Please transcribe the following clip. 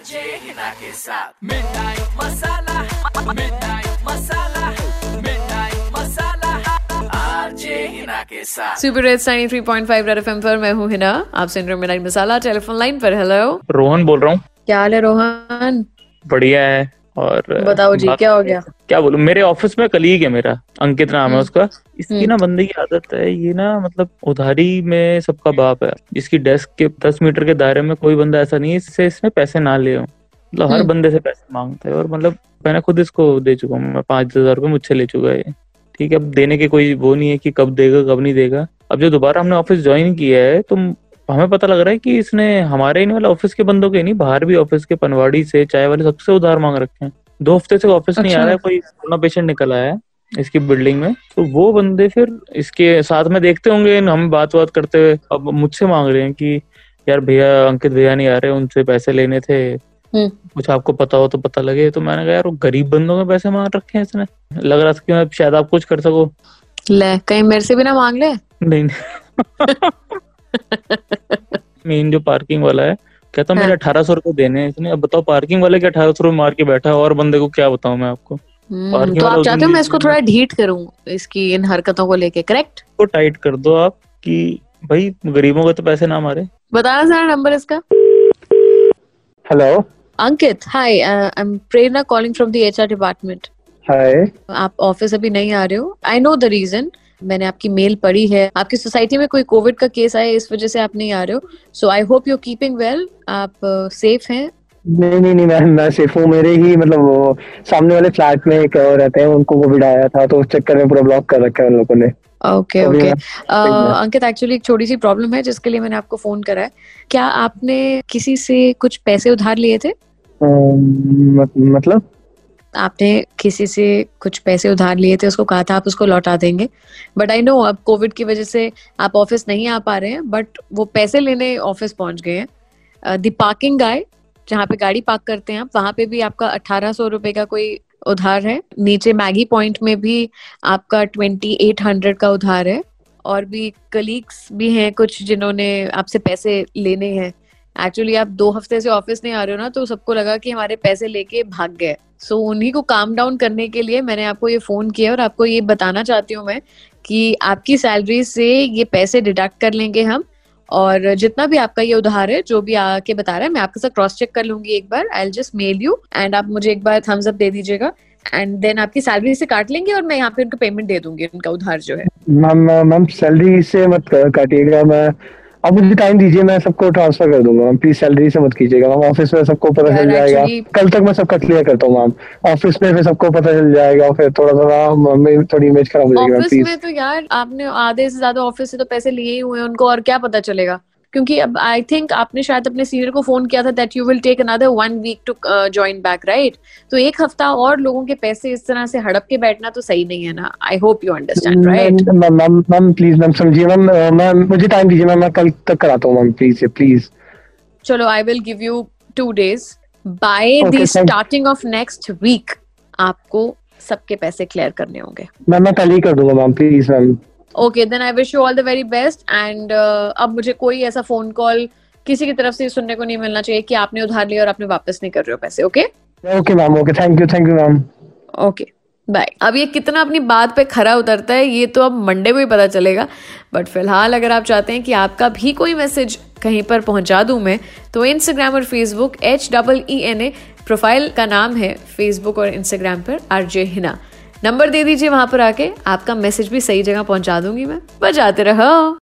RJ Hina के साथ midnight Masala midnight Masala midnight Masala RJ Hina के साथ super red sign three point five Red FM पर मैं हूँ हिना। आप सुन रहे हो मिलाइट मसाला टेलीफोन लाइन पर। हेलो रोहन बोल रहा हूँ। क्या हाल है रोहन? बढ़िया है। और बताओ जी क्या हो गया? क्या बोलूँ? मेरे ऑफ़िस में कलीग है मेरा अंकित नाम है हम्म। उसका। इसकी हम्म। ना बंदे की आदत है ये ना मतलब उधारी में सबका बाप है। इसकी डेस्क के दस मीटर के दायरे में कोई बंदा ऐसा नहीं है इससे इसने पैसे ना ले मतलब हर हम्म। बंदे से पैसे माँगता है और मतलब मैंने खुद इसको दे चुका हूँ मैं पाँच हज़ार रुपये मुझसे ले चुका है ठीक है अब देने के कोई वो नहीं है कि कब देगा कब नहीं देगा। अब जो दोबारा हमने ऑफ़िस ज्वाइन किया है तो हमें पता लग रहा है कि इसने हमारे नहीं वाला ऑफ़िस के बंदों के नहीं बाहर भी ऑफ़िस के पनवाड़ी से चाय वाले सबसे उधार मांग रखे हैं। दो हफ़्ते से ऑफ़िस नहीं आ अच्छा। रहा है कोई कोरोना पेशेंट निकल आया है इसकी बिल्डिंग में। तो वो बंदे फिर इसके साथ में देखते होंगे हम बात बात करते हुए अब मुझसे मांग रहे हैं कि यार भैया अंकित भैया नहीं आ रहे उनसे पैसे लेने थे। हम्म। कुछ आपको पता हो तो पता लगे। तो मैंने कहा यार वो गरीब बंदों में पैसे मांग रखे हैं इसने। लग रहा था कि मैं शायद आप कुछ कर सको। ले कहीं मेरे से भी ना मांग ले। नहीं। मेन जो पार्किंग वाला है कहता मेरे हाँ। अठारह सौ रुपए देने इसने। अब बताओ पार्किंग वाले के अठारह सौ रुपए मार के बैठा और बंदे को क्या बताऊँ मैं आपको? हम्म, तो आप चाहते हो मैं इसको थोड़ा ढीठ करूँ इसकी इन हरकतों को लेके करेक्ट को टाइट कर दो आप कि भाई गरीबों को तो पैसे ना मारे। बताना जरा नंबर इसका। Hello Ankit hi I am Prerna calling from the HR department hi आप ऑफ़िस अभी नहीं आ रहे हो? आई नो द रीजन मैंने आपकी मेल पढ़ी है। आपकी सोसाइटी में कोई कोविड का केस आया इस वजह से आप नहीं आ रहे हो। So I hope you keeping well आप सेफ़ हैं? नहीं नहीं नहीं मैं मैं सिर्फ़ हूँ। मेरे ही मतलब वो सामने वाले फ्लैट में एक और रहते हैं उनको कोविड आया था तो उस चक्कर में पूरा ब्लॉक कर रखा है उन लोगों ने। ओके ओके अंकित एक्चुअली एक छोटी सी प्रॉब्लम है जिसके लिए मैंने आपको फ़ोन करा है। क्या आपने किसी से कुछ पैसे उधार लिए थे? अम, मत- मतलब? आपने किसी से कुछ पैसे उधार लिए थे, उसको कहा था, आप उसको लौटा देंगे। बट आई नो अब कोविड की वजह से आप ऑफ़िस नहीं आ पा रहे हैं बट वो पैसे लेने ऑफ़िस पहुँच गए हैं। दी पार्किंग गाय जहाँ पे गाड़ी पार्क करते हैं आप, वहाँ पे भी आपका अठारह सौ रुपए का कोई उधार है। नीचे मैगी पॉइंट में भी आपका ट्वेंटी एट हंड्रेड का उधार है। और भी कलीग्स भी हैं कुछ जिन्होंने आपसे पैसे लेने हैं। एक्चुअली आप दो हफ़्ते से ऑफ़िस नहीं आ रहे हो ना तो सबको लगा कि हमारे पैसे लेके भाग गए। सो so, उन्हीं को काम डाउन करने के लिए मैंने आपको ये फ़ोन किया और आपको ये बताना चाहती हूँ मैं कि आपकी सैलरी से ये पैसे डिडक्ट कर लेंगे हम और जितना भी आपका ये उधार है जो भी आके बता रहा है मैं आपके साथ क्रॉस चेक कर लूँगी एक बार। I just mail you and आप मुझे एक बार थम्स अप दे दीजिएगा। एंड देन आपकी सैलरी से काट लेंगे और मैं यहाँ पे उनको पेमेंट दे दूँगी उनका उधार जो है। मैम मैम सैलरी से मत काटिएगा। मैं आप मुझे टाइम दीजिए मैं सबको ट्रांसफ़र कर दूँगा। मैम प्लीज़ सैलरी से मत कीजिएगा। मैम ऑफ़िस में सबको पता चल जाएगा। कल तक मैं सबका क्लियर करता हूँ मैम ऑफ़िस में फिर सबको पता चल जाएगा फिर थोड़ा थोड़ा थोड़ी इमेज खराब हो जाएगी ऑफ़िस में तो यार आपने आधे से ज़्यादा ऑफ़िस से तो पैसे लिए ही हुए उनको और क्या पता चलेगा? क्योंकि अब आई थिंक आपने शायद अपने सीनियर को फ़ोन किया था that you will take another one week to join back right तो एक हफ़्ता और लोगों के पैसे इस तरह से हड़प के बैठना तो सही नहीं है ना? I hope you understand right ma'am ma'am please ma'am समझिए मैम मैम मुझे टाइम दीजिए मैम मैं कल तक कराता हूँ मैम प्लीज़ प्लीज़ चलो I will give you two days by the starting of next week आपको सबके पैसे क्लियर करने होंगे। मैम मैं कल ही कर दूँगा ma'am please ma'am okay then I wish you all the very best and अब मुझे कोई ऐसा फ़ोन कॉल किसी की तरफ़ से सुनने को नहीं मिलना चाहिए कि आपने उधार लिया और आपने वापस नहीं कर रहे हो पैसे okay okay ma'am okay thank you thank you ma'am okay bye अब ये कितना अपनी बात पे खरा उतरता है ये तो अब मंडे को ही पता चलेगा बट फ़िलहाल अगर आप चाहते हैं कि आपका भी कोई मैसेज कहीं पर पहुँचा दूँ मैं तो इंस्टाग्राम और Facebook H double E N A profile का नाम है फेसबुक और इंस्टाग्राम पर आरजे हिना नंबर दे दीजिए वहाँ पर आके। आपका मैसेज भी सही जगह पहुँचा दूँगी मैं। बजाते रहो।